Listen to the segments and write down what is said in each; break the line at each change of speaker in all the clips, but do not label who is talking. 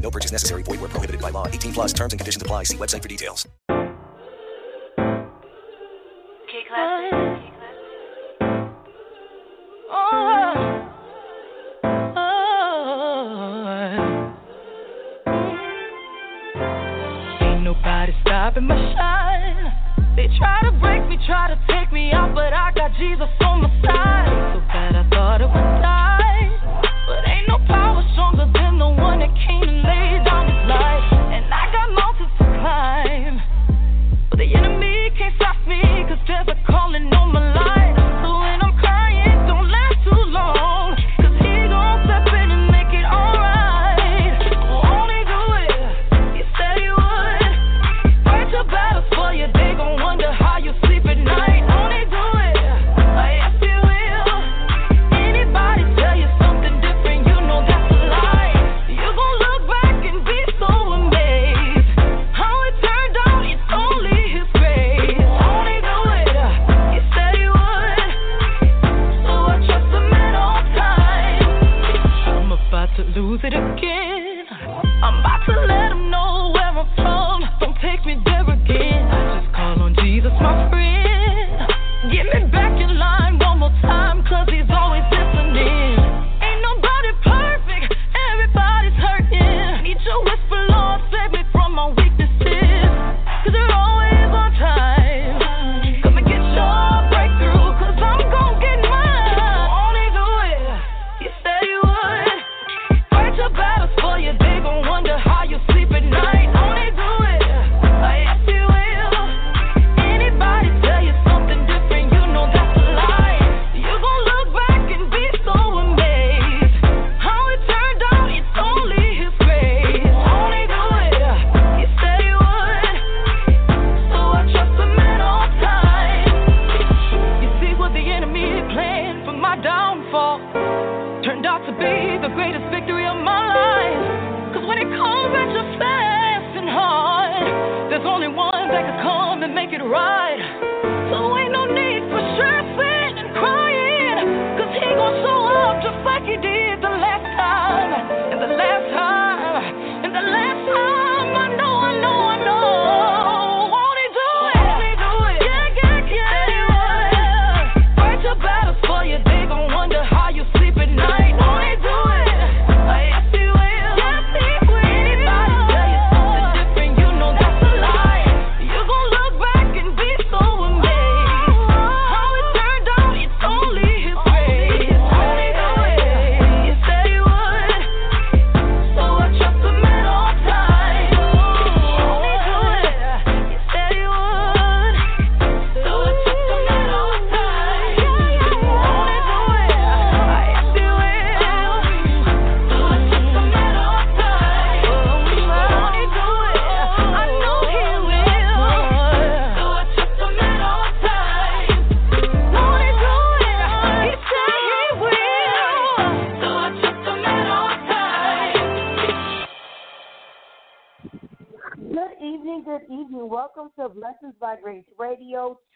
No purchase necessary. Void where prohibited by law. 18 plus terms and conditions apply. See website for details.
Ain't nobody stopping my shine. They try to break me, try to take me out, but I got Jesus on my side. So bad I thought I would die. That came and laid down his life. And I got mountains to climb. But the enemy can't stop me, cause there's a calling on my life.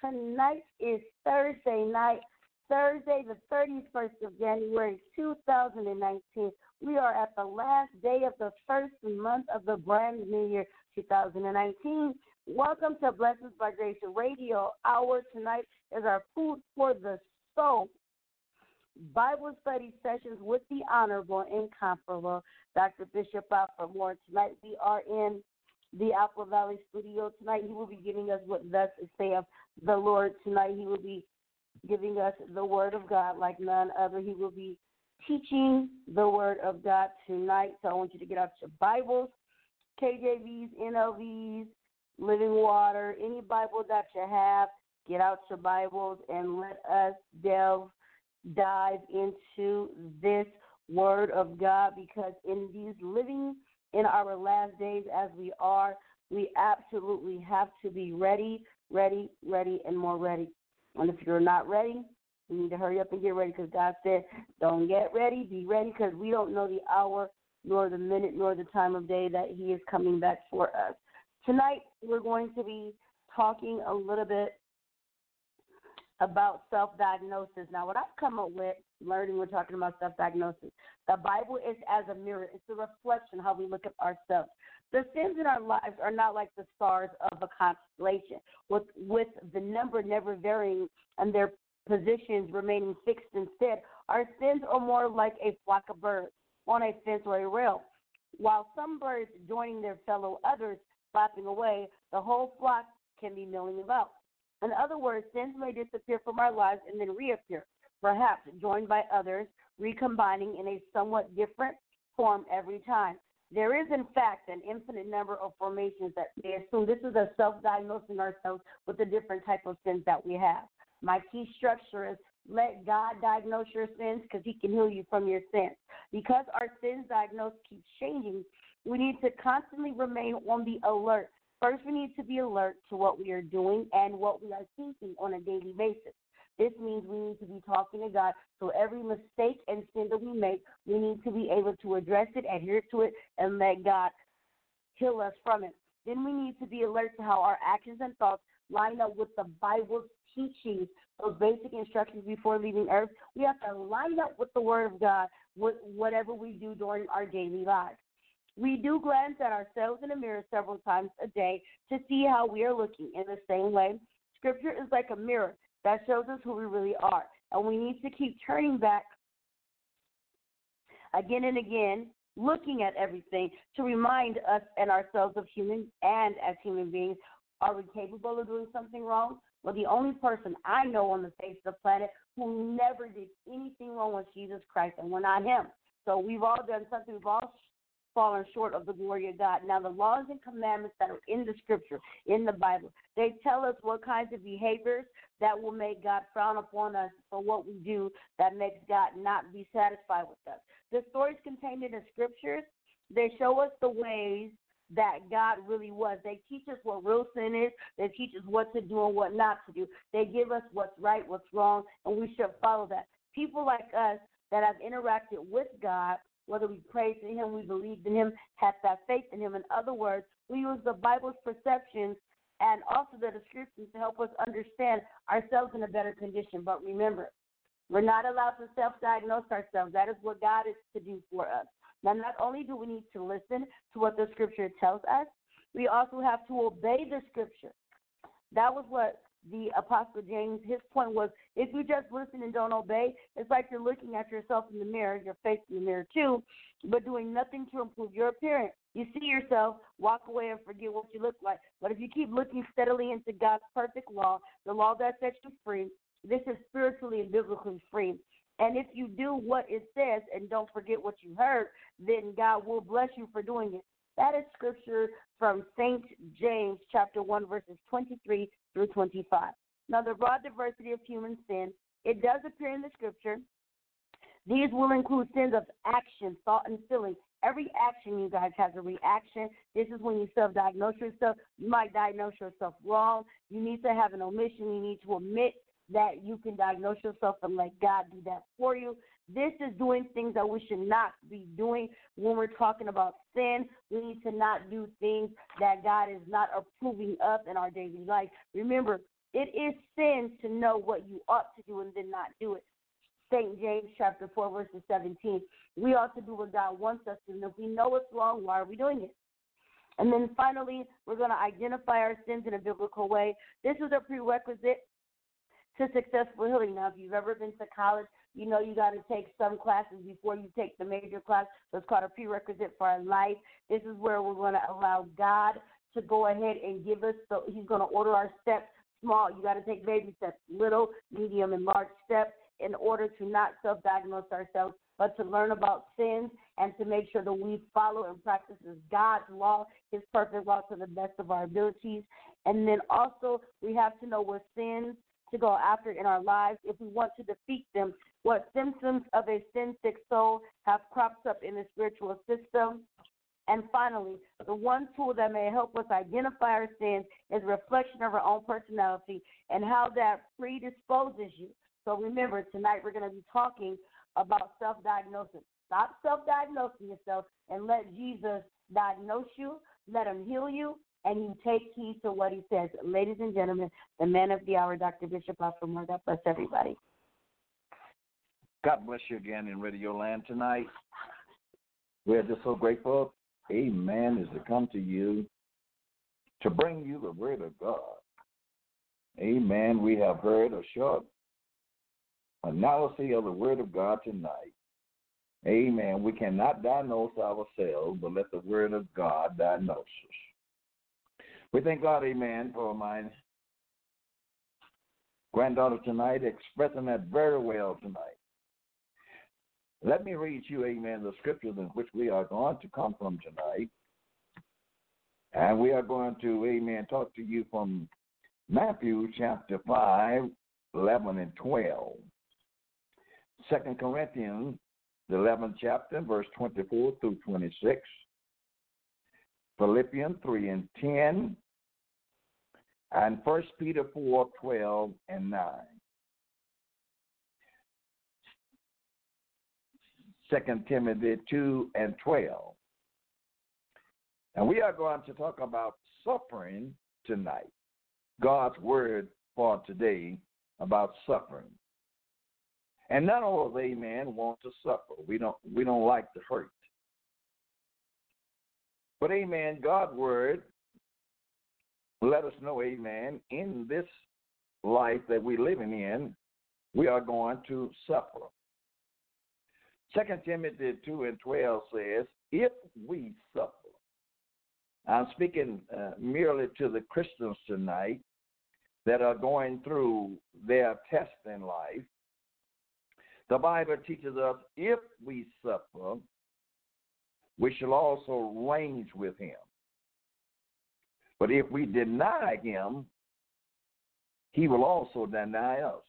Tonight is Thursday night, Thursday, the 31st of January, 2019. We are at the last day of the first month of the brand new year, 2019. Welcome to Blessings by Grace Radio. Our tonight is our food for the soul. Bible study sessions with the Honorable Incomparable Dr. Bishop Alfred Moore. Tonight we are in the Apple Valley studio. Tonight he will be giving us what thus saith the Lord. Tonight he will be giving us the word of God like none other. He will be teaching the word of God tonight. So I want you to get out your Bibles, KJVs, NLVs, Living Water, any Bible that you have. Get out your Bibles and let us delve, dive into this word of God because in these living in our last days as we are, we absolutely have to be ready, ready, ready, and more ready. And if you're not ready, you need to hurry up and get ready because God said, don't get ready, be ready because we don't know the hour, nor the minute, nor the time of day that He is coming back for us. Tonight, we're going to be talking a little bit about self diagnosis. Now, what I've come up with, learning, we're talking about self diagnosis. The Bible is as a mirror, it's a reflection how we look at ourselves. The sins in our lives are not like the stars of a constellation, with, with the number never varying and their positions remaining fixed instead. Our sins are more like a flock of birds on a fence or a rail. While some birds joining their fellow others flapping away, the whole flock can be milling about. In other words, sins may disappear from our lives and then reappear, perhaps joined by others, recombining in a somewhat different form every time. There is, in fact, an infinite number of formations that they assume this is a self diagnosing ourselves with the different type of sins that we have. My key structure is let God diagnose your sins because He can heal you from your sins. Because our sins diagnosed keeps changing, we need to constantly remain on the alert. First, we need to be alert to what we are doing and what we are thinking on a daily basis. This means we need to be talking to God. So every mistake and sin that we make, we need to be able to address it, adhere to it, and let God heal us from it. Then we need to be alert to how our actions and thoughts line up with the Bible's teachings, those basic instructions before leaving earth. We have to line up with the Word of God with whatever we do during our daily lives. We do glance at ourselves in the mirror several times a day to see how we are looking. In the same way, Scripture is like a mirror that shows us who we really are. And we need to keep turning back again and again, looking at everything to remind us and ourselves of human and as human beings, are we capable of doing something wrong? Well, the only person I know on the face of the planet who never did anything wrong was Jesus Christ, and we're not him. So we've all done something. We've all fallen short of the glory of God. Now, the laws and commandments that are in the scripture, in the Bible, they tell us what kinds of behaviors that will make God frown upon us for what we do that makes God not be satisfied with us. The stories contained in the scriptures, they show us the ways that God really was. They teach us what real sin is. They teach us what to do and what not to do. They give us what's right, what's wrong, and we should follow that. People like us that have interacted with God, whether we prayed to Him, we believed in Him, had that faith in Him. In other words, we use the Bible's perceptions and also the descriptions to help us understand ourselves in a better condition. But remember, we're not allowed to self diagnose ourselves. That is what God is to do for us. Now, not only do we need to listen to what the scripture tells us, we also have to obey the scripture. That was what the Apostle James, his point was if you just listen and don't obey, it's like you're looking at yourself in the mirror, your face in the mirror too, but doing nothing to improve your appearance. You see yourself, walk away and forget what you look like. But if you keep looking steadily into God's perfect law, the law that sets you free, this is spiritually and biblically free. And if you do what it says and don't forget what you heard, then God will bless you for doing it. That is scripture from St. James chapter 1 verses 23 through 25. Now the broad diversity of human sin, it does appear in the scripture. These will include sins of action, thought, and feeling. Every action, you guys, has a reaction. This is when you self diagnose yourself. You might diagnose yourself wrong. You need to have an omission. You need to admit that you can diagnose yourself and let God do that for you. This is doing things that we should not be doing when we're talking about sin. We need to not do things that God is not approving of in our daily life. Remember, it is sin to know what you ought to do and then not do it. St. James chapter 4, verses 17. We ought to do what God wants us to. And if we know it's wrong, why are we doing it? And then finally, we're going to identify our sins in a biblical way. This is a prerequisite to successful healing. Now, if you've ever been to college, you know you got to take some classes before you take the major class. So it's called a prerequisite for our life. This is where we're going to allow God to go ahead and give us. So He's going to order our steps small. You got to take baby steps, little, medium, and large steps in order to not self-diagnose ourselves, but to learn about sins and to make sure that we follow and practice God's law, His perfect law, to the best of our abilities. And then also we have to know what sins to go after in our lives if we want to defeat them. What symptoms of a sin sick soul have cropped up in the spiritual system? And finally, the one tool that may help us identify our sins is reflection of our own personality and how that predisposes you. So remember, tonight we're going to be talking about self diagnosis. Stop self diagnosing yourself and let Jesus diagnose you, let him heal you, and you take heed to what he says. Ladies and gentlemen, the man of the hour, Dr. Bishop Moore. God bless everybody.
God bless you again in Radio Land tonight. We're just so grateful. Amen. Is to come to you to bring you the word of God. Amen. We have heard a short analysis of the word of God tonight. Amen. We cannot diagnose ourselves, but let the word of God diagnose us. We thank God, amen, for my granddaughter tonight expressing that very well tonight. Let me read you, amen, the scriptures in which we are going to come from tonight. And we are going to, amen, talk to you from Matthew chapter 5, 11 and 12. Second Corinthians, the 11th chapter, verse 24 through 26. Philippians 3 and 10. And First Peter 4, 12 and 9. Second Timothy 2 and 12. And we are going to talk about suffering tonight. God's word for today about suffering. And none of us, amen, want to suffer. We don't we don't like to hurt. But amen, God's word let us know, amen, in this life that we're living in, we are going to suffer. Second Timothy 2 and 12 says, if we suffer, I'm speaking uh, merely to the Christians tonight that are going through their test in life. The Bible teaches us if we suffer, we shall also range with him. But if we deny him, he will also deny us.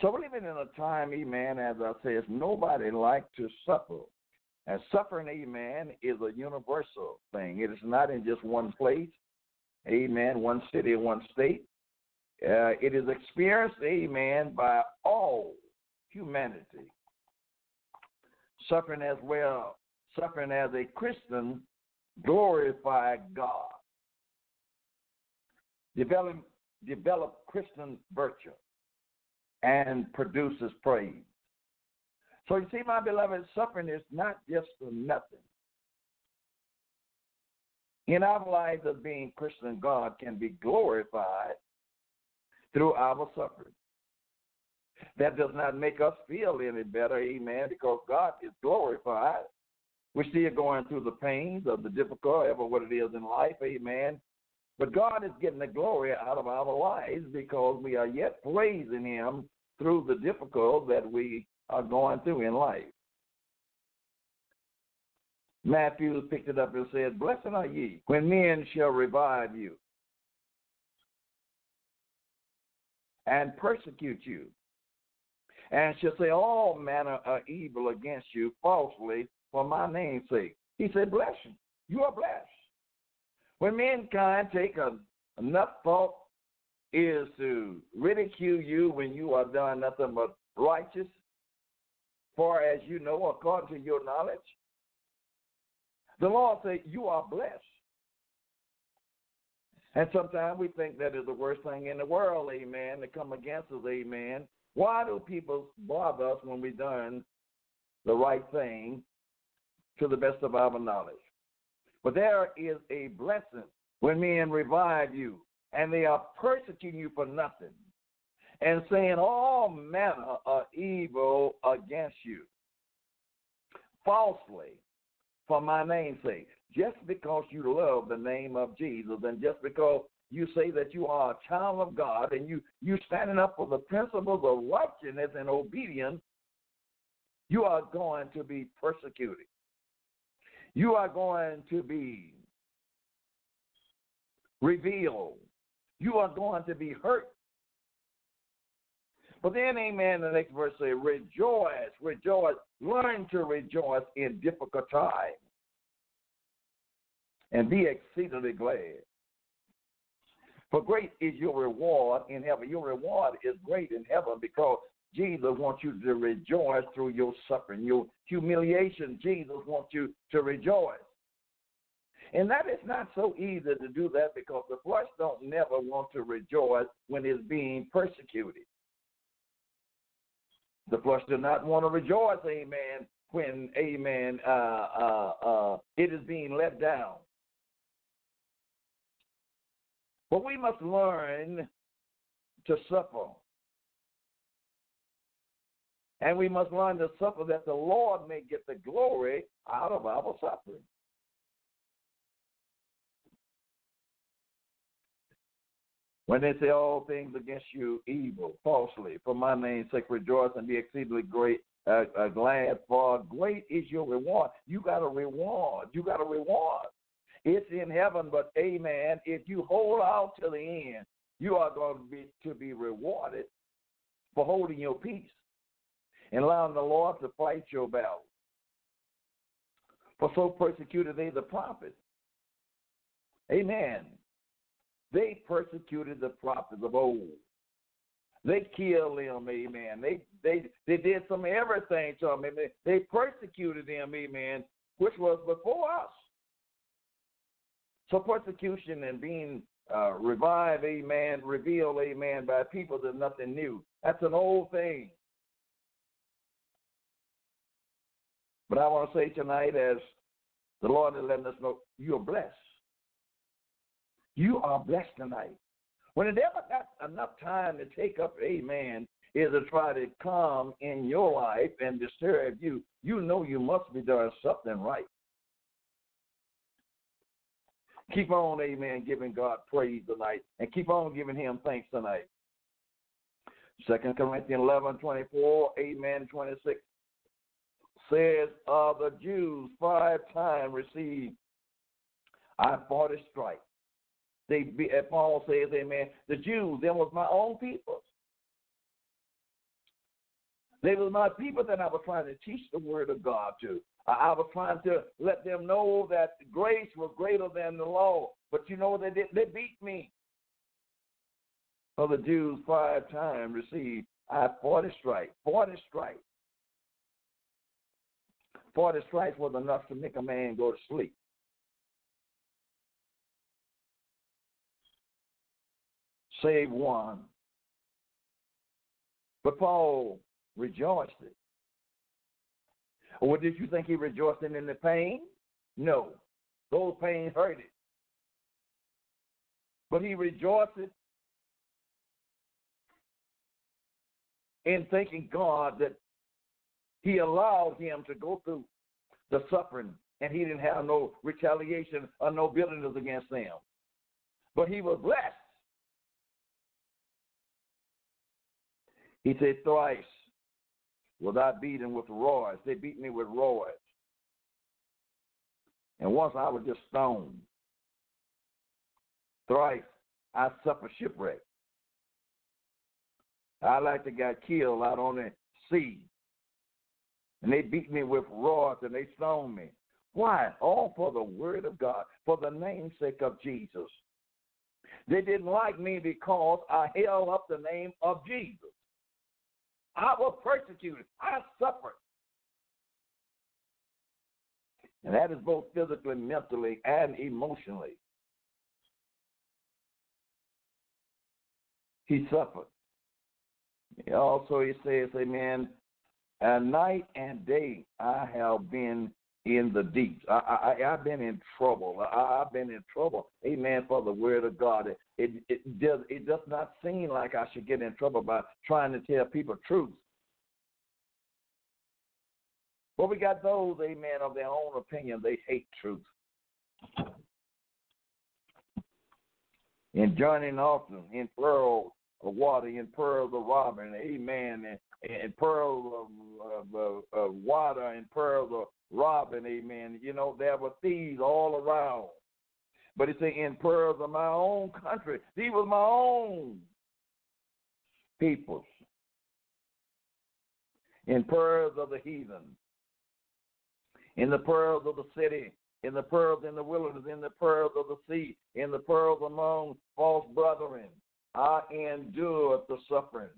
So we're living in a time, amen, as I said, nobody like to suffer. And suffering, amen, is a universal thing. It is not in just one place, amen, one city, one state. Uh, it is experienced, amen, by all humanity. Suffering as well, suffering as a Christian, glorify God. Develop, develop Christian virtue and produces praise. So you see, my beloved, suffering is not just for nothing. In our lives of being Christian, God can be glorified through our suffering. That does not make us feel any better, amen, because God is glorified. We're still going through the pains of the difficult, ever what it is in life, amen. But God is getting the glory out of our lives because we are yet praising Him through the difficult that we are going through in life. Matthew picked it up and said, Blessed are ye when men shall revive you and persecute you, and shall say all manner of evil against you falsely for my name's sake. He said, Bless you. You are blessed. When mankind take a, enough thought is to ridicule you when you are done nothing but righteous, for as you know, according to your knowledge, the Lord said, You are blessed. And sometimes we think that is the worst thing in the world, amen, to come against us, amen. Why do people bother us when we done the right thing to the best of our knowledge? But there is a blessing when men revive you and they are persecuting you for nothing and saying all manner of evil against you falsely for my name's sake. Just because you love the name of Jesus and just because you say that you are a child of God and you you standing up for the principles of righteousness and obedience, you are going to be persecuted. You are going to be revealed you are going to be hurt. But then, amen, the next verse says, rejoice, rejoice, learn to rejoice in difficult times. and be exceedingly glad. For great is your reward in heaven. Your reward is great in heaven because Jesus wants you to rejoice through your suffering, your humiliation. Jesus wants you to rejoice. And that is not so easy to do that because the flesh don't never want to rejoice when it's being persecuted. The flesh does not want to rejoice, amen, when, amen, uh, uh, uh, it is being let down. But we must learn to suffer. And we must learn to suffer that the Lord may get the glory out of our suffering. When they say all things against you evil, falsely, for my name's sake, rejoice and be exceedingly great, uh, uh, glad, for great is your reward. You got a reward. You got a reward. It's in heaven, but amen. If you hold out to the end, you are going to be to be rewarded for holding your peace and allowing the Lord to fight your battle. For so persecuted they the prophets. Amen. They persecuted the prophets of old. They killed them, amen. They they they did some everything to them. Amen. They persecuted them, amen, which was before us. So persecution and being uh, revived, amen, revealed, amen, by people is nothing new. That's an old thing. But I want to say tonight, as the Lord is letting us know, you are blessed. You are blessed tonight. When it ever got enough time to take up, amen, is to try to come in your life and disturb you, you know you must be doing something right. Keep on, amen, giving God praise tonight and keep on giving him thanks tonight. Second Corinthians 11, 24, amen, 26 says, of the Jews five times received I 40 stripes. They Paul says, Amen. The Jews, them was my own people. They was my people that I was trying to teach the word of God to. I was trying to let them know that grace was greater than the law. But you know what they did, they beat me. For the Jews five times received I forty stripes. Forty stripes. Forty stripes was enough to make a man go to sleep. save one. But Paul rejoiced it. Or did you think he rejoiced in the pain? No. Those pains hurt it. But he rejoiced in thanking God that he allowed him to go through the suffering and he didn't have no retaliation or no bitterness against them. But he was blessed He said, Thrice was I beaten with rods. They beat me with rods. And once I was just stoned. Thrice I suffered shipwreck. I like to got killed out on the sea. And they beat me with rods and they stoned me. Why? All for the word of God, for the namesake of Jesus. They didn't like me because I held up the name of Jesus. I was persecuted. I suffered. And that is both physically, mentally, and emotionally. He suffered. Also, he says, Amen, and night and day I have been in the deep. I, I, I've been in trouble. I, I've been in trouble. Amen. For the word of God, it, it it does it does not seem like I should get in trouble by trying to tell people truth. But we got those, amen, of their own opinion. They hate truth. In joining often, in pearl of water, in pearl of robin, amen, and, and pearl of, of, of water, and pearl of robbing, amen. You know, there were thieves all around. But he said, in pearls of my own country. These were my own peoples. In pearls of the heathen. In the pearls of the city in the pearls in the wilderness, in the pearls of the sea, in the pearls among false brethren. I endured the suffering.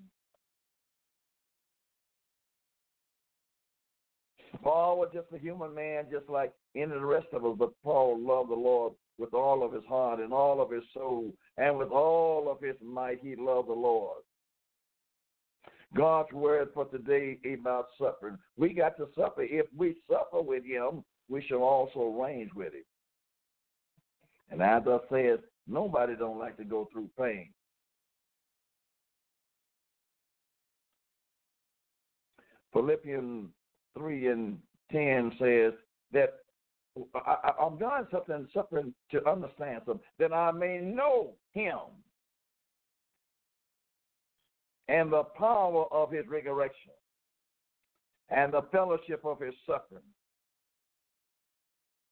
Paul was just a human man, just like any of the rest of us, but Paul loved the Lord with all of his heart and all of his soul and with all of his might. He loved the Lord. God's word for today about suffering. We got to suffer. If we suffer with him, we shall also reign with him. And as I said, nobody don't like to go through pain. Philippians 3 and 10 says that I, am doing something, suffering to understand something, that I may know him and the power of his resurrection and the fellowship of his suffering,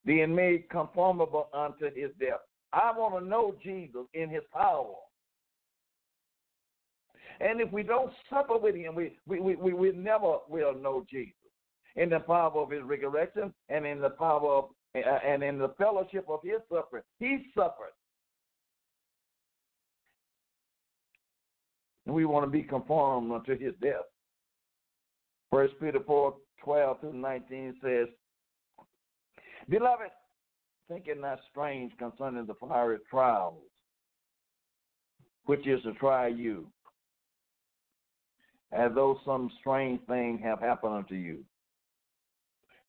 being made conformable unto his death. I want to know Jesus in his power. And if we don't suffer with him, we, we, we, we we never will know Jesus in the power of his resurrection and in the power of uh, and in the fellowship of his suffering. He suffered. And we want to be conformed unto his death. First Peter 4, 12 through 19 says, Beloved, think it not strange concerning the fiery trials, which is to try you, as though some strange thing have happened unto you.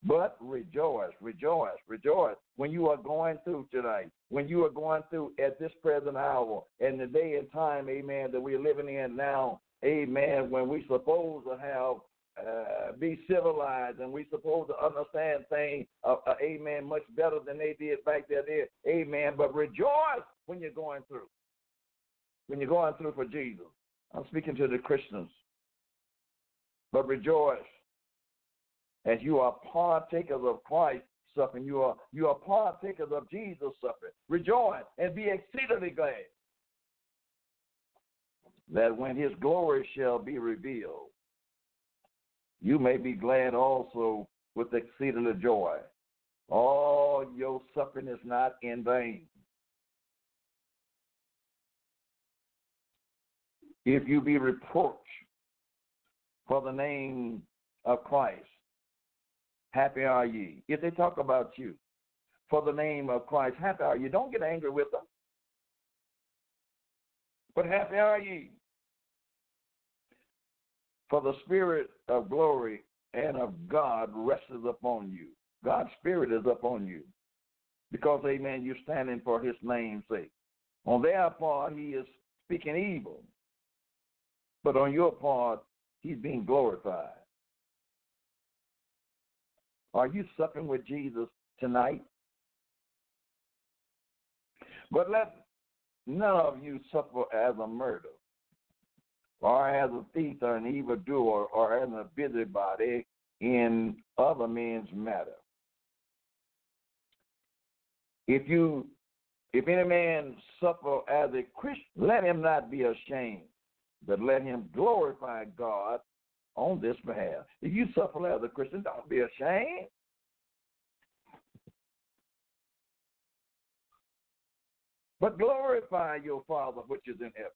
But rejoice, rejoice, rejoice when you are going through tonight, when you are going through at this present hour, and the day and time, amen, that we're living in now, amen, when we supposed to have uh, be civilized and we supposed to understand things, uh, uh, amen, much better than they did back there, amen. But rejoice when you're going through, when you're going through for Jesus. I'm speaking to the Christians, but rejoice as you are partakers of Christ suffering, you are you are partakers of Jesus suffering. Rejoice and be exceedingly glad that when his glory shall be revealed, you may be glad also with exceeding joy. All your suffering is not in vain. If you be reproached for the name of Christ, happy are ye. If they talk about you for the name of Christ, happy are you. Don't get angry with them. But happy are ye. For the spirit of glory and of God rests upon you. God's spirit is upon you. Because, amen, you're standing for his name's sake. On their part, he is speaking evil. But on your part, he's being glorified. Are you supping with Jesus tonight? But let none of you suffer as a murderer, or as a thief, or an evildoer, or as a busybody in other men's matter. If you if any man suffer as a Christian, let him not be ashamed, but let him glorify God on this behalf. If you suffer as a Christian, don't be ashamed. But glorify your Father which is in heaven.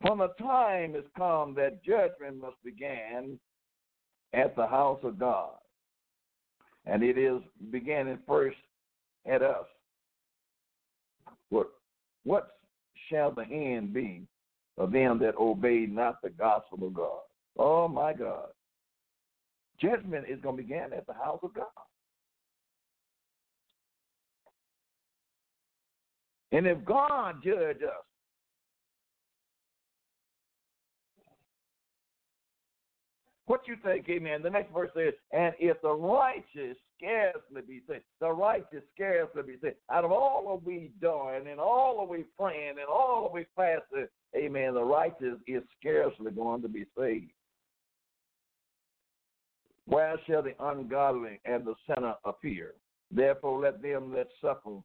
For the time is come that judgment must begin at the house of God. And it is beginning first at us. What, what shall the end be of them that obey not the gospel of God. Oh my God. Judgment is going to begin at the house of God. And if God judge us, what you think, amen? The next verse says, and if the righteous scarcely be saved, the righteous scarcely be saved. Out of all of we doing and all of we praying and all of we fasting, amen, the righteous is scarcely going to be saved. Where shall the ungodly and the sinner appear? Therefore, let them that suffer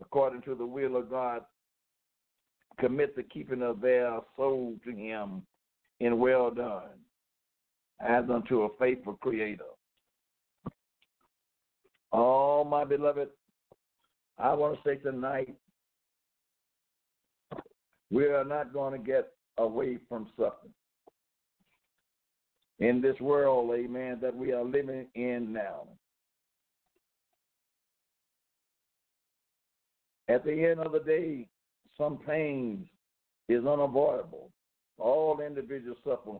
according to the will of God commit the keeping of their soul to Him in well done, as unto a faithful Creator. Oh, my beloved, I want to say tonight, we are not going to get away from suffering. In this world, amen, that we are living in now. At the end of the day, some pains is unavoidable. All individuals suffer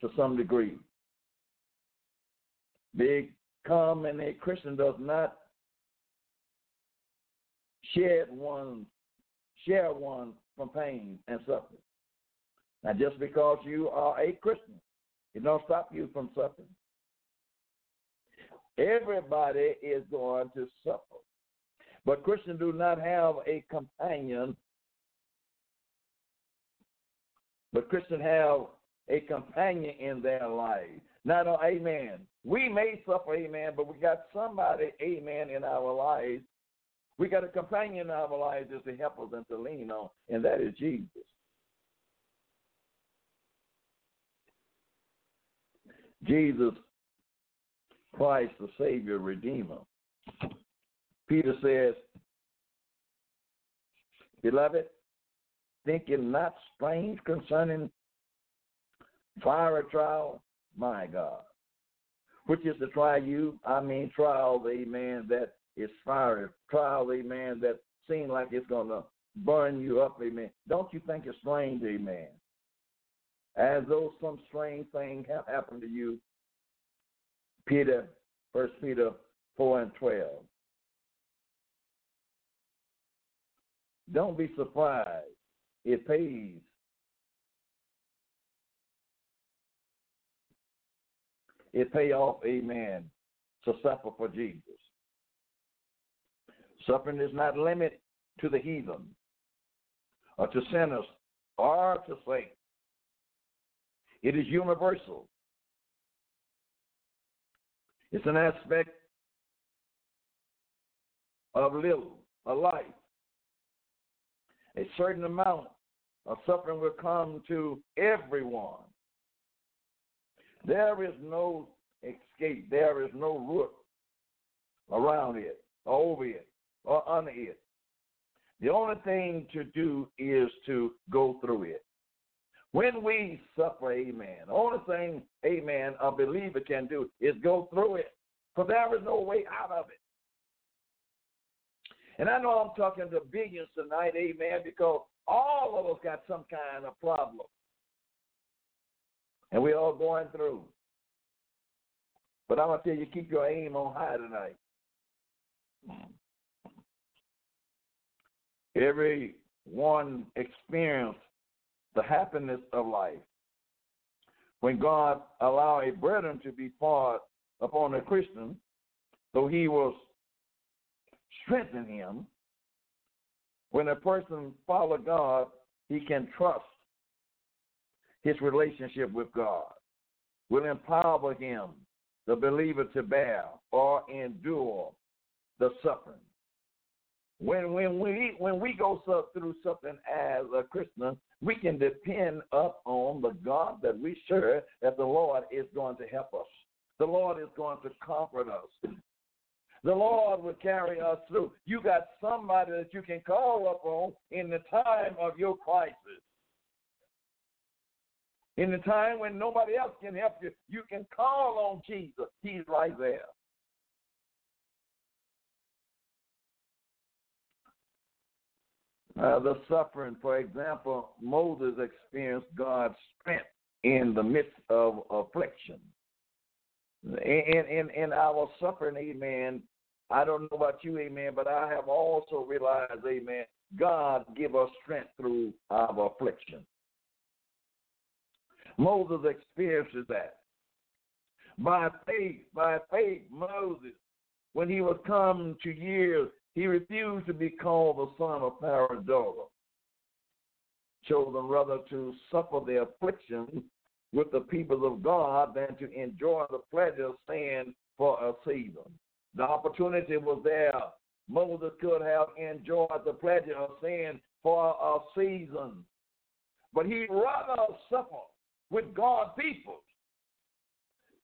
to some degree. They come and a Christian does not shed one, share one from pain and suffering. Now, just because you are a Christian, it don't stop you from suffering. Everybody is going to suffer. But Christians do not have a companion. But Christians have a companion in their life. Not on, amen. We may suffer, amen, but we got somebody, amen, in our lives. We got a companion in our lives just to help us and to lean on, and that is Jesus. Jesus Christ, the Savior, Redeemer. Peter says, Beloved, thinking not strange concerning fiery trial, my God, which is to try you. I mean, trial, amen, that is fiery. Trial, amen, that seems like it's going to burn you up, amen. Don't you think it's strange, amen? As though some strange thing have happened to you. Peter, First Peter 4 and 12. Don't be surprised. It pays. It pay off, amen, to suffer for Jesus. Suffering is not limited to the heathen or to sinners or to saints. It is universal. It's an aspect of little, a life. A certain amount of suffering will come to everyone. There is no escape. There is no root around it, or over it, or under it. The only thing to do is to go through it. When we suffer, amen, the only thing, amen, a believer can do is go through it. For there is no way out of it. And I know I'm talking to billions tonight, amen, because all of us got some kind of problem. And we're all going through. But I'm going to tell you, keep your aim on high tonight. Every one experience the happiness of life. When God allowed a burden to be poured upon a Christian, though he was strengthening him, when a person follow God, he can trust his relationship with God, will empower him, the believer, to bear or endure the suffering. When when we when we go through something as a Christian, we can depend up on the God that we serve, that the Lord is going to help us. The Lord is going to comfort us. The Lord will carry us through. You got somebody that you can call up on in the time of your crisis. In the time when nobody else can help you, you can call on Jesus. He's right there. Uh, the suffering, for example, Moses experienced God's strength in the midst of affliction. In, in, in our suffering, amen, I don't know about you, amen, but I have also realized, amen, God give us strength through our affliction. Moses experiences that. By faith, by faith, Moses, when he was come to years, he refused to be called the son of daughter, chosen rather to suffer the affliction with the people of God than to enjoy the pleasure of sin for a season. The opportunity was there. Moses could have enjoyed the pleasure of sin for a season, but he rather suffer with God's people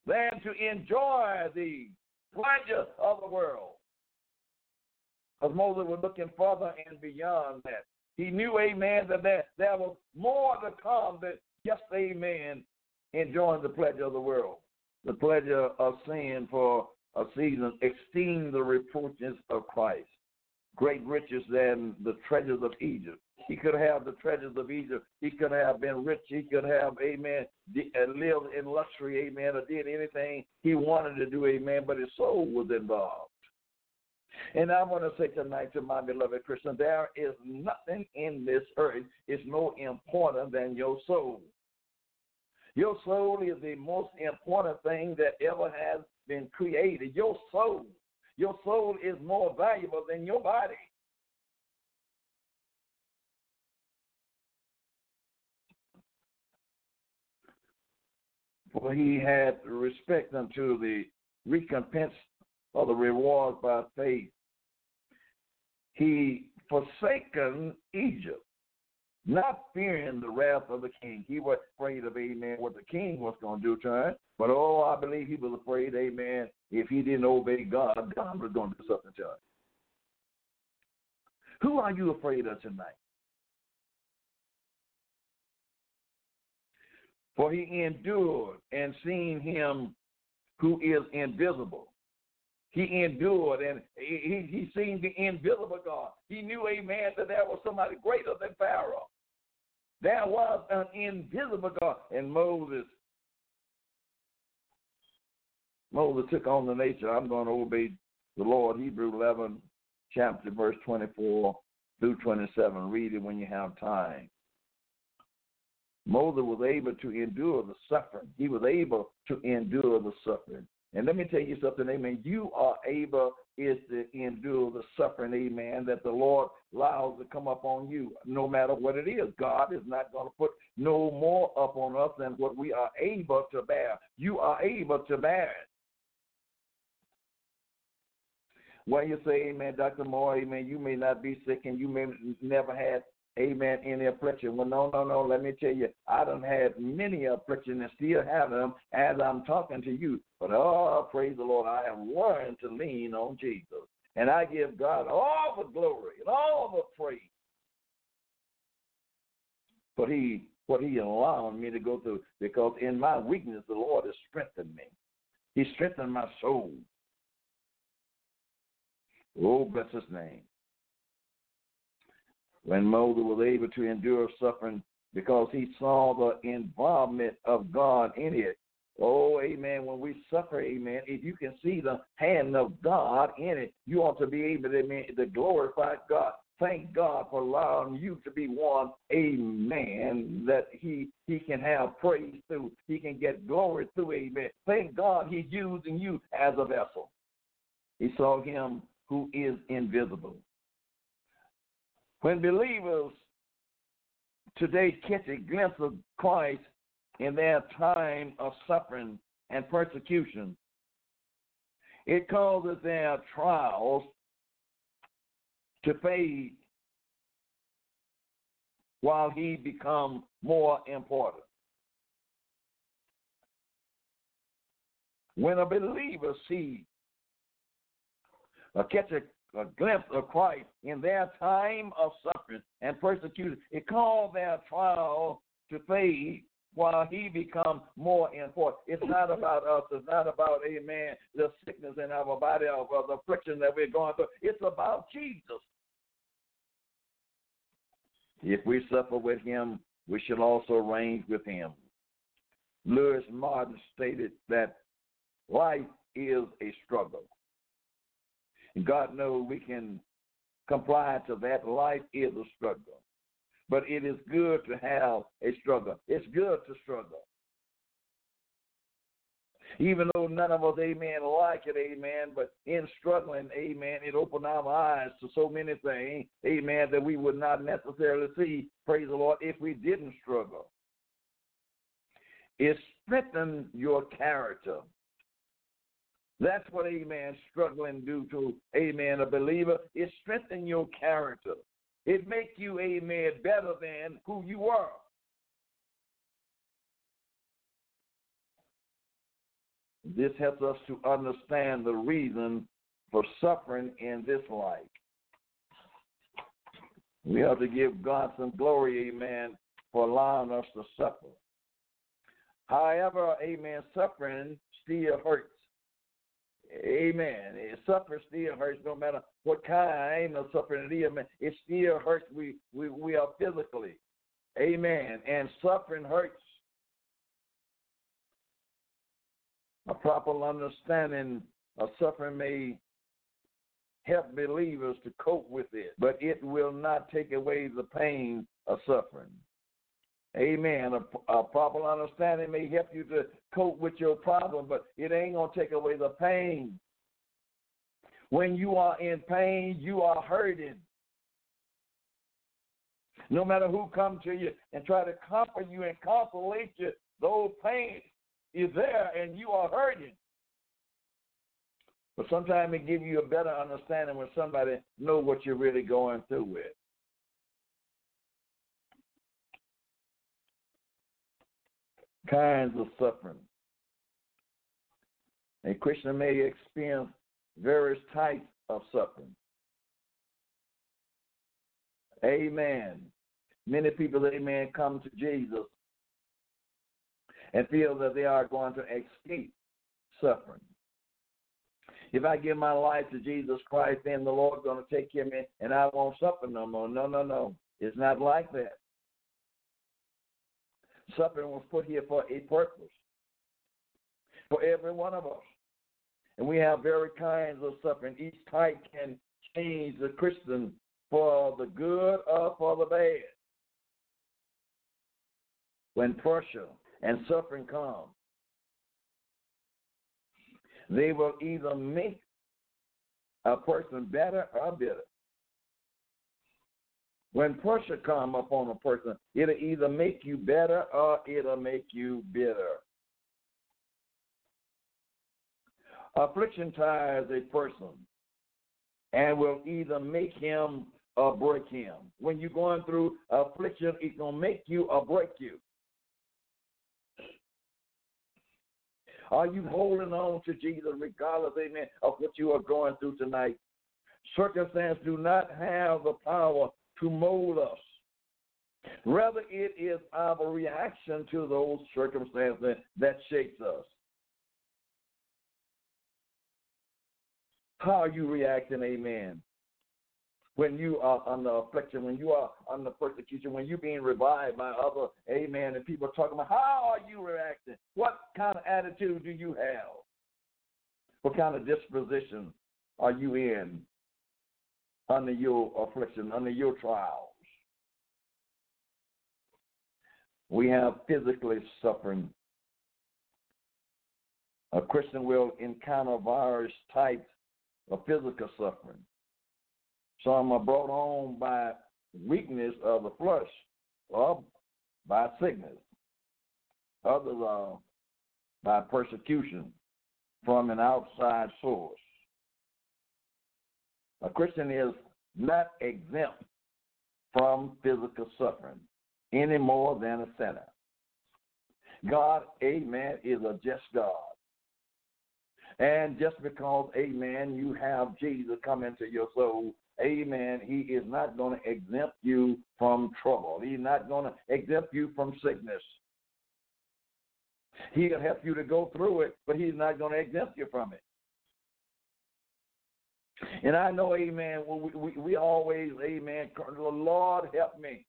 than to enjoy the pleasure of the world. Because Moses was looking further and beyond that. He knew, amen, that there, there was more to come than just, amen, enjoying the pleasure of the world, the pleasure of sin for a season, esteem the reproaches of Christ, great riches than the treasures of Egypt. He could have the treasures of Egypt. He could have been rich. He could have, amen, lived in luxury, amen, or did anything he wanted to do, amen, but his soul was involved. And I want to say tonight to my beloved Christian, there is nothing in this earth is more important than your soul. Your soul is the most important thing that ever has been created. Your soul. Your soul is more valuable than your body. For he had respect unto the recompense of the reward by faith. He forsaken Egypt, not fearing the wrath of the king. He was afraid of, amen, what the king was going to do to him. But oh, I believe he was afraid, amen, if he didn't obey God, God was going to do something to him. Who are you afraid of tonight? For he endured and seen him who is invisible. He endured and he, he seen the invisible God. He knew, amen, that there was somebody greater than Pharaoh. There was an invisible God. And Moses, Moses took on the nature, I'm going to obey the Lord. Hebrew 11, chapter, verse 24 through 27. Read it when you have time. Moses was able to endure the suffering. He was able to endure the suffering. And let me tell you something, amen. You are able is to endure the suffering, amen, that the Lord allows to come up on you, no matter what it is. God is not going to put no more up on us than what we are able to bear. You are able to bear it. When you say, Amen, Dr. Moore, Amen, you may not be sick and you may never have amen, any affliction. Well, no, no, no. Let me tell you, I don't have many afflictions and still have them as I'm talking to you. But oh, praise the Lord, I have learned to lean on Jesus. And I give God all the glory and all the praise. But he what he allowed me to go through because in my weakness the Lord has strengthened me. He strengthened my soul. Oh, bless his name when Moses was able to endure suffering because he saw the involvement of God in it. Oh, amen. When we suffer, amen, if you can see the hand of God in it, you ought to be able to, amen, to glorify God. Thank God for allowing you to be one, amen, that he he can have praise through. He can get glory through, amen. Thank God he's using you as a vessel. He saw him who is invisible. When believers today catch a glimpse of Christ in their time of suffering and persecution, it causes their trials to fade while he becomes more important. When a believer sees or catch a a glimpse of Christ in their time of suffering and persecution. It called their trial to fade while he becomes more important. It's not about us. It's not about, amen, the sickness in our body or, the affliction that we're going through. It's about Jesus. If we suffer with him, we shall also reign with him. Lewis Martin stated that life is a struggle. And God knows we can comply to that. Life is a struggle. But it is good to have a struggle. It's good to struggle. Even though none of us, amen, like it, amen, but in struggling, amen, it opened our eyes to so many things, amen, that we would not necessarily see, praise the Lord, if we didn't struggle. It strengthens your character. That's what, amen, struggling do to, amen, a believer. It strengthen your character. It make you, amen, better than who you are. This helps us to understand the reason for suffering in this life. We have to give God some glory, amen, for allowing us to suffer. However, amen, suffering still hurts. Amen. It Suffering still hurts no matter what kind. No suffering it is. It still hurts. We we we are physically. Amen. And suffering hurts. A proper understanding of suffering may help believers to cope with it, but it will not take away the pain of suffering. Amen. A, a, proper understanding may help you to cope with your problem, but it ain't going to take away the pain. When you are in pain, you are hurting. No matter who come to you and try to comfort you and consolate you, those pain is there and you are hurting. But sometimes it gives you a better understanding when somebody know what you're really going through with. Kinds of suffering. A Christian may experience various types of suffering. Amen. Many people, amen, come to Jesus and feel that they are going to escape suffering. If I give my life to Jesus Christ, then the Lord's going to take care of me and I won't suffer no more. No, no, no. It's not like that. Suffering was put here for a purpose for every one of us. And we have very kinds of suffering. Each type can change the Christian for the good or for the bad. When pressure and suffering come, they will either make a person better or bitter. When pressure come upon a person, it'll either make you better or it'll make you bitter. Affliction tires a person and will either make him or break him. When you're going through affliction, it's going to make you or break you. Are you holding on to Jesus regardless, amen, of what you are going through tonight? Circumstances do not have the power to mold us. Rather, it is our reaction to those circumstances that shapes us. How are you reacting, amen? When you are under affliction, when you are under persecution, when you're being revived by other, amen, and people talking about how are you reacting? What kind of attitude do you have? What kind of disposition are you in under your affliction, under your trials? We have physically suffering. A Christian will encounter various types of physical suffering. Some are brought on by weakness of the flesh or by sickness. Others are by persecution from an outside source. A Christian is not exempt from physical suffering any more than a sinner. God, amen, is a just God. And just because, amen, you have Jesus come into your soul, amen, he is not going to exempt you from trouble. He's not going to exempt you from sickness. He'll help you to go through it, but he's not going to exempt you from it. And I know, amen, we, we, we always, amen, Lord help me.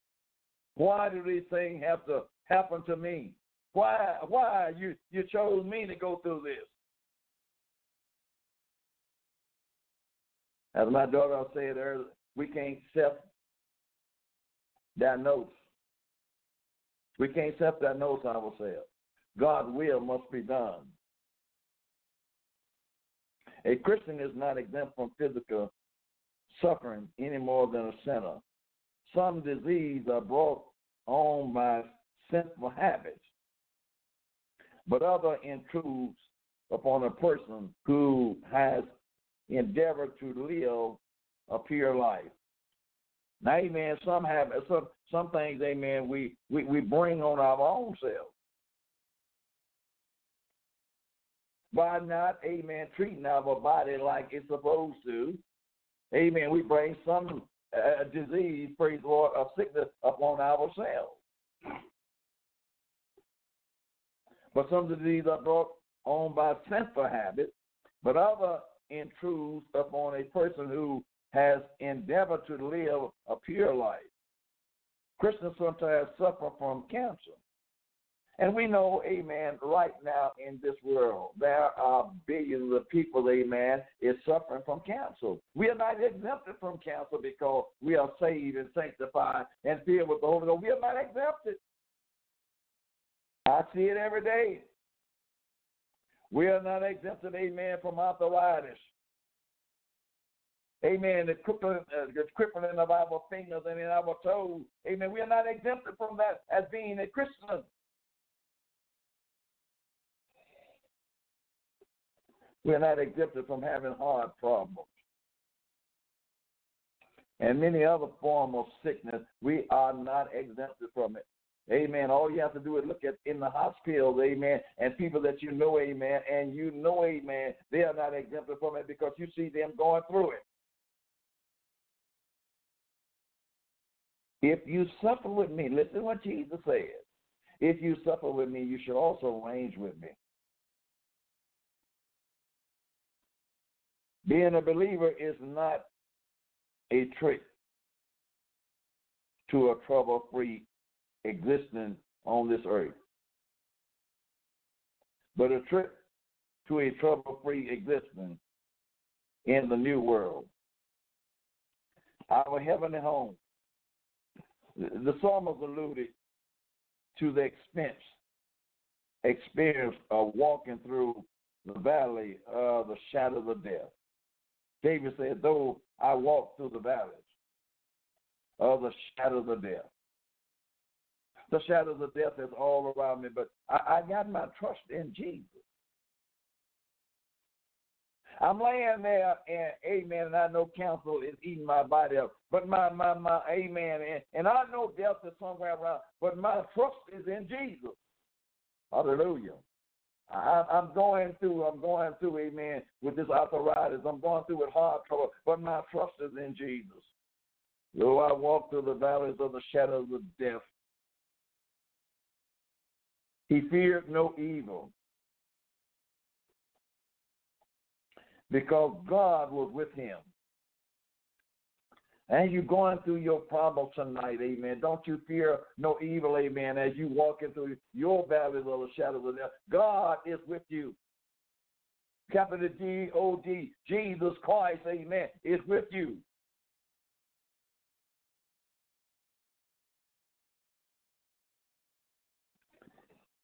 Why do these things have to happen to me? Why, why you, you chose me to go through this? As my daughter said earlier, we can't self diagnose. We can't self diagnose ourselves. God's will must be done. A Christian is not exempt from physical suffering any more than a sinner. Some diseases are brought on by sinful habits, but other intrudes upon a person who has endeavor to live a pure life. Now, amen, some have some some things, amen, we, we, we bring on our own self. By not, amen, treating our body like it's supposed to. Amen. We bring some a disease, praise the Lord, of sickness upon ourselves. But some diseases are brought on by sinful habits, but other intrudes upon a person who has endeavored to live a pure life. Christians sometimes suffer from cancer. And we know, amen, right now in this world, there are billions of people, amen, is suffering from cancer. We are not exempted from cancer because we are saved and sanctified and filled with the Holy Ghost. We are not exempted. I see it every day. We are not exempted, amen, from arthritis. Amen. The crippling, uh, the crippling of our fingers and in our toes. Amen. We are not exempted from that as being a Christian. We are not exempted from having heart problems. And many other forms of sickness, we are not exempted from it. Amen. All you have to do is look at in the hospitals, amen, and people that you know, amen, and you know, amen, they are not exempted from it because you see them going through it. If you suffer with me, listen what Jesus says. If you suffer with me, you should also range with me. Being a believer is not a trick to a trouble free existence on this earth, but a trick to a trouble free existence in the new world. Our heavenly home the psalmist alluded to the expense, experience of walking through the valley of the shadow of death. David said, Though I walk through the valleys of the shadow of death, the shadows of death is all around me, but I, I got my trust in Jesus. I'm laying there and amen, and I know counsel is eating my body up. But my my my amen, and, and I know death is somewhere around, but my trust is in Jesus. Hallelujah. I, I'm going through, I'm going through, amen, with this arthritis. I'm going through with hard trouble, but my trust is in Jesus. Though I walk through the valleys of the shadows of death, he feared no evil because God was with him. And you're going through your problems tonight, amen. Don't you fear no evil, amen, as you walk into your valleys of the shadows of death. God is with you. Capital G O D, Jesus Christ, amen, is with you.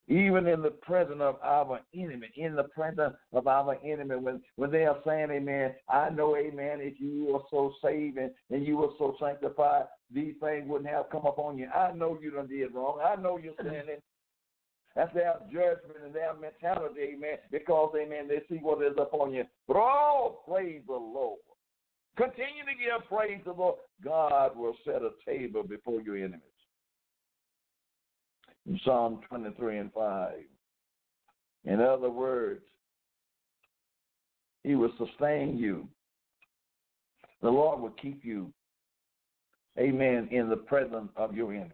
Even in the presence of our enemy, in the presence of our enemy, when, when they are saying, Amen, I know, Amen, if you were so saved and, and you were so sanctified, these things wouldn't have come upon you. I know you done did wrong. I know you're mm-hmm. sinning. That's their judgment and their mentality, amen, because, amen, they see what is upon you. But oh, praise the Lord. Continue to give praise to the Lord. God will set a table before your enemies in Psalm 23 and 5. In other words, He will sustain you. The Lord will keep you, amen, in the presence of your enemy.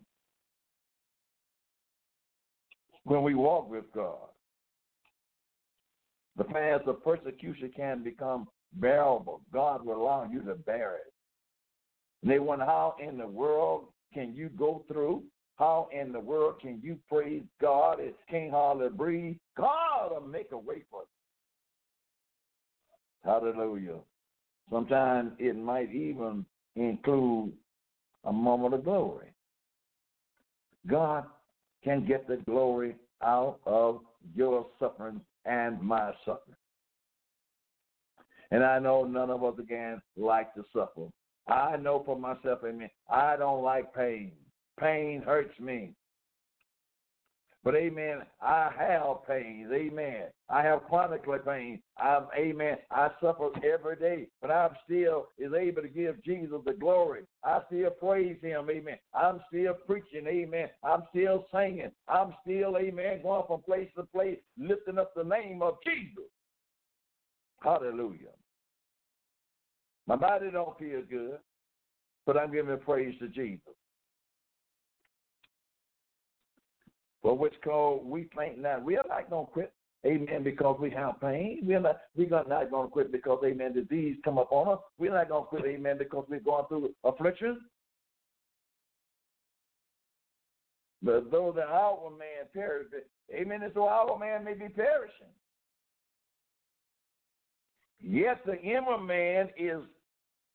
When we walk with God, the path of persecution can become bearable. God will allow you to bear it. And they wonder how in the world can you go through how in the world can you praise God? It's can't hardly. God will make a way for you. Hallelujah. Sometimes it might even include a moment of glory. God can get the glory out of your suffering and my suffering. And I know none of us again like to suffer. I know for myself, amen, I don't like pain pain hurts me. But amen, I have pains. Amen. I have chronic pain. I'm amen. I suffer every day, but I'm still is able to give Jesus the glory. I still praise him. Amen. I'm still preaching. Amen. I'm still singing. I'm still, amen, going from place to place, lifting up the name of Jesus. Hallelujah. My body don't feel good. But I'm giving praise to Jesus. For which cause we think not. We are not to quit, amen, because we have pain. We're not, we're not going to quit because, amen, disease come upon us. We're not to quit, amen, because we're going through affliction. But though the outward man perish, amen, so our man may be perishing. Yet the inner man is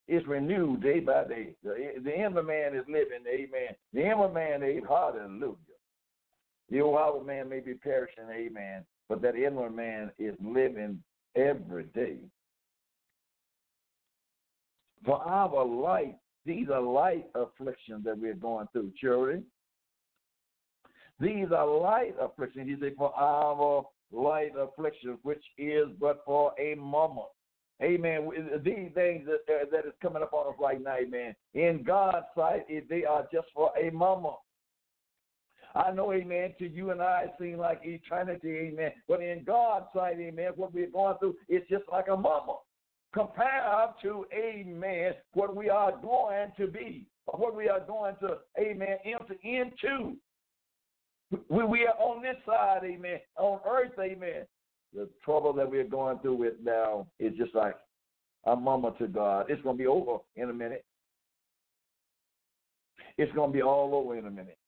is renewed day by day. The, the inner man is living, amen. The inner man, amen, hallelujah. The outward man may be perishing, amen, but that inner man is living every day. For our light, these are light afflictions that we're going through, children. These are light afflictions. He said, for our light afflictions, which is but for a moment. Amen. These things that, uh, that is coming upon us right now, amen. In God's sight, they are just for a moment. I know, amen, to you and I it seems like eternity, amen. But in God's sight, amen, what we're going through is just like a moment compared to, amen, what we are going to be, what we are going to, amen, enter into. We, we are on this side, amen, on earth, amen. The trouble that we're going through with now is just like a mama to God. It's going to be over in a minute. It's going to be all over in a minute.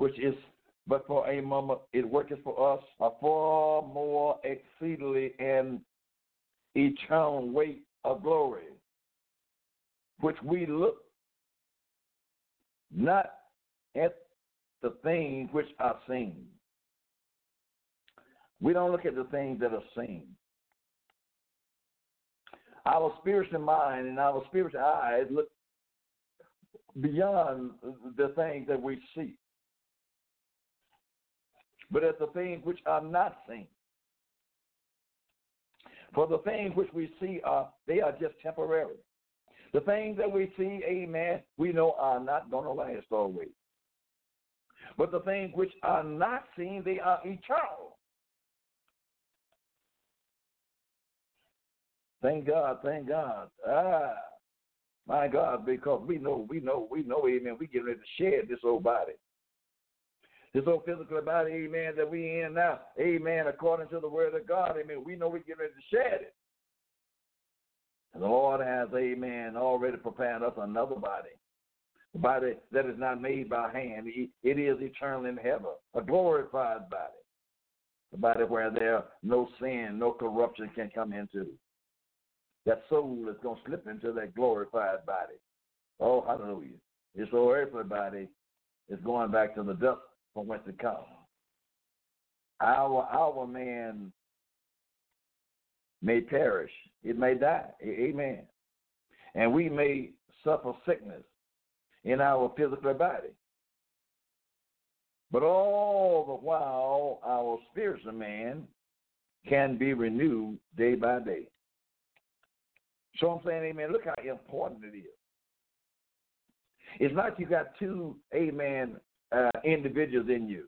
Which is, but for a moment, it worketh for us a far more exceedingly and eternal weight of glory which we look not at the things which are seen. We don't look at the things that are seen. Our spiritual mind and our spiritual eyes look beyond the things that we see, but at the things which are not seen. For the things which we see are they are just temporary. The things that we see, amen, we know are not going to last always. But the things which are not seen, they are eternal. Thank God, thank God. Ah, my God, because we know, we know, we know, amen, we get ready to shed this old body. This old physical body, amen, that we in now, amen, according to the word of God, amen, we know we get ready to shed it. And the Lord has, amen, already prepared us another body. A body that is not made by hand. It is eternal in heaven, a glorified body. A body where there no sin, no corruption can come into. That soul is going to slip into that glorified body. Oh, hallelujah. This old earthly body is going back to the dust from whence it comes. Our our man may perish. It may die. Amen. And we may suffer sickness in our physical body. But all the while, our spiritual man can be renewed day by day. So I'm saying, amen, look how important it is. It's not you got two, amen, uh, individuals in you.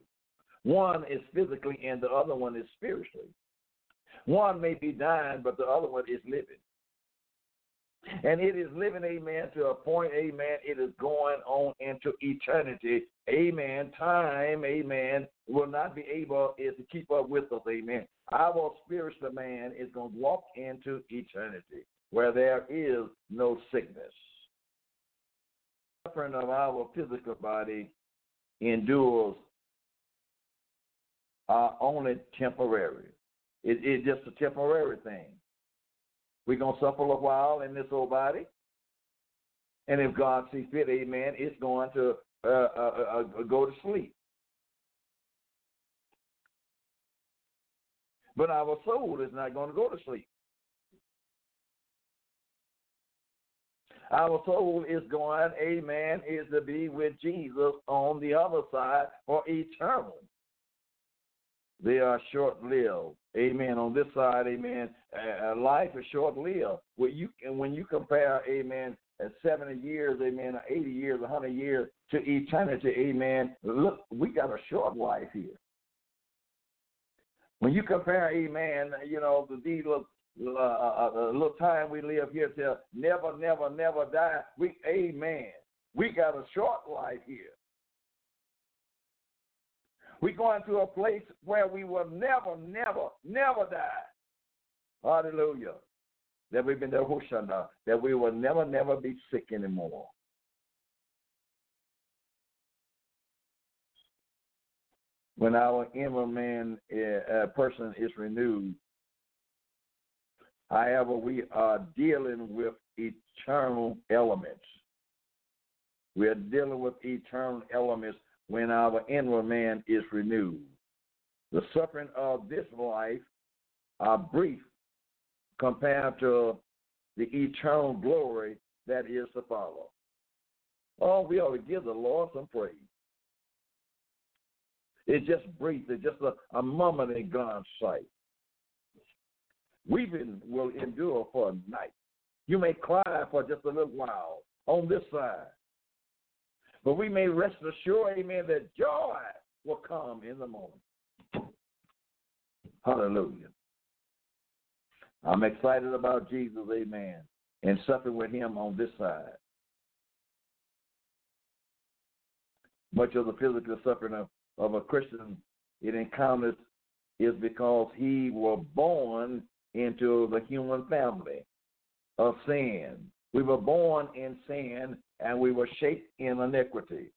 One is physically and the other one is spiritually. One may be dying, but the other one is living. And it is living, amen, to a point, amen, it is going on into eternity. Amen. Time, amen, will not be able to keep up with us, amen. Our spiritual man is going to walk into eternity where there is no sickness. Suffering of our physical body endures are only temporary. It, it's just a temporary thing. We're going to suffer a while in this old body. And if God sees fit, amen, it's going to uh, uh, uh, go to sleep. But our soul is not going to go to sleep. Our soul is going, amen, is to be with Jesus on the other side for eternal. They are short lived. Amen. On this side, amen. Uh, life is short lived. When you and when you compare, amen, at 70 years, amen, 80 years, 100 years to eternity, amen. Look, we got a short life here. When you compare, amen, you know, the little uh, uh, uh, little time we live here till never, never, never die. We, amen. We got a short life here. We're going to a place where we will never, never, never die. Hallelujah. That we've been there, Hoshana, that we will never, never be sick anymore. When our inner man uh, person is renewed, however, we are dealing with eternal elements. We are dealing with eternal elements when our inner man is renewed. The suffering of this life are brief compared to the eternal glory that is to follow. Oh, we ought to give the Lord some praise. It's just brief. It's just a, a moment in God's sight. Weeping will endure for a night. You may cry for just a little while on this side. But we may rest assured, amen, that joy will come in the morning. Hallelujah. I'm excited about Jesus, amen, and suffering with him on this side. Much of the physical suffering of, of a Christian it encounters is because he was born into the human family of sin. We were born in sin and we were shaped in iniquity.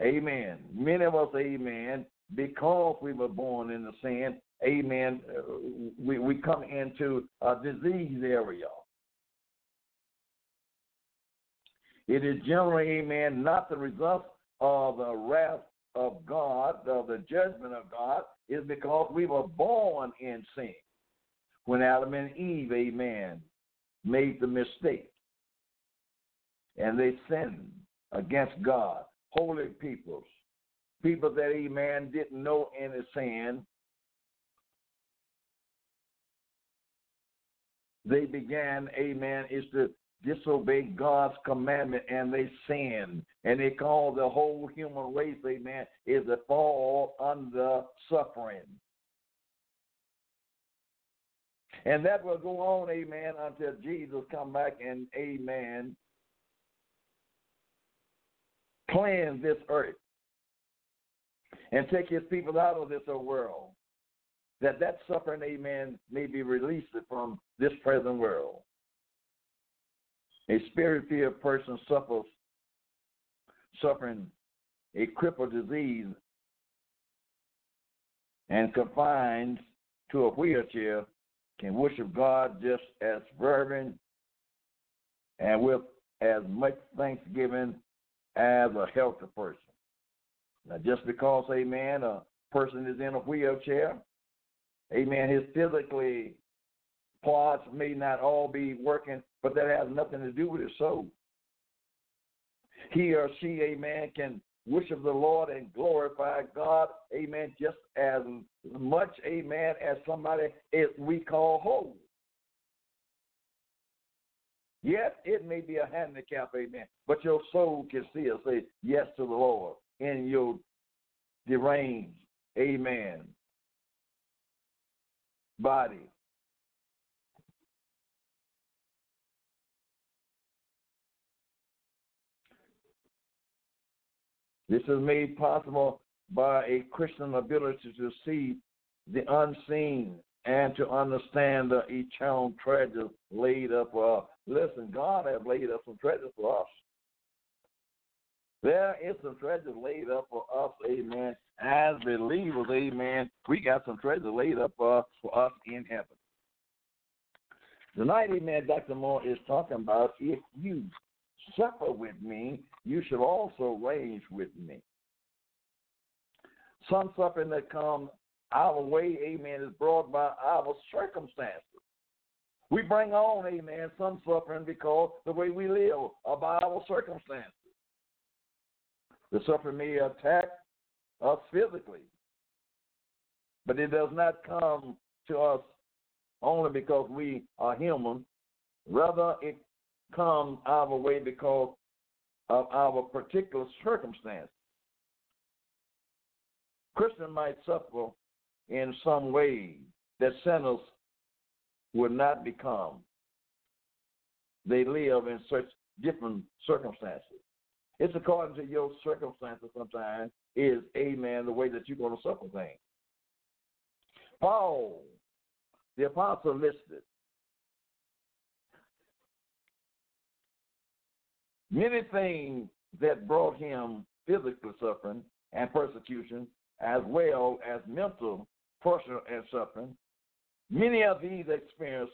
Amen. Many of us, amen, because we were born in the sin, amen, uh, we, we come into a disease area. It is generally, amen, not the result of the wrath of God, of the judgment of God, is because we were born in sin. When Adam and Eve, amen, made the mistake and they sinned against God, holy peoples, people that, amen, didn't know any sin, they began, amen, is to disobey God's commandment and they sinned. And they called the whole human race, amen, is to fall under suffering. And that will go on, amen, until Jesus come back and, amen, cleanse this earth and take his people out of this uh, world that that suffering, amen, may be released from this present world. A spirit-filled person suffers suffering a crippled disease and confined to a wheelchair can worship God just as fervent and with as much thanksgiving as a healthy person. Now, just because, amen, a person is in a wheelchair Amen. His physically parts may not all be working, but that has nothing to do with his soul. He or she, amen, can worship the Lord and glorify God, amen, just as much, amen, as somebody is we call holy. Yes, it may be a handicap, amen, but your soul can still say yes to the Lord in your deranged, amen, body. This is made possible by a Christian ability to see the unseen and to understand the eternal treasures laid up for us. Listen, God has laid up some treasures for us. There is some treasures laid up for us, amen. As believers, amen. We got some treasures laid up uh, for us in heaven. Tonight, amen, Dr. Moore is talking about if you suffer with me, you should also range with me. Some suffering that comes our way, amen, is brought by our circumstances. We bring on, amen, some suffering because the way we live are by our circumstances. The suffering may attack us physically, but it does not come to us only because we are human. Rather, it comes our way because of our particular circumstance. Christian might suffer in some way that sinners would not become. They live in such different circumstances. It's according to your circumstances sometimes is, amen, the way that you're going to suffer things. Paul, the apostle listed many things that brought him physical suffering and persecution, as well as mental pressure and suffering. Many of these experienced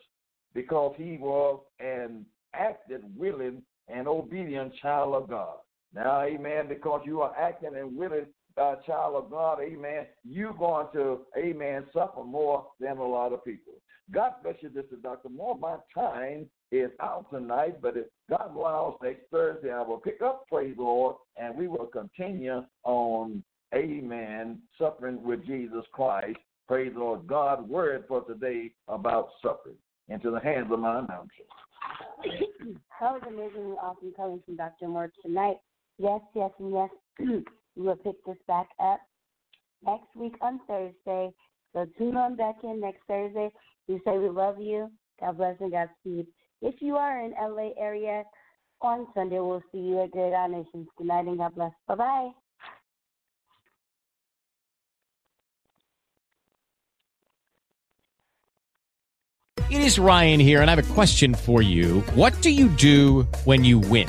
because he was an acted willing and obedient child of God. Now, amen, because you are acting and willing uh, child of God, amen, you're going to, amen, suffer more than a lot of people. God bless you, this is Dr. Moore. My time is out tonight, but if God allows next Thursday, I will pick up, praise Lord, and we will continue on, amen, suffering with Jesus Christ. Praise Lord. God, word for today about suffering. Into the hands of my announcer.
that was amazingly awesome coming from Dr. Moore tonight. Yes, yes, and yes. we will pick this back up next week on Thursday. So tune on back in next Thursday. We say we love you. God bless and Godspeed. If you are in LA area on Sunday, we'll see you at Great Our Nations. Good night and God bless. Bye bye.
It is Ryan here, and I have a question for you. What do you do when you win?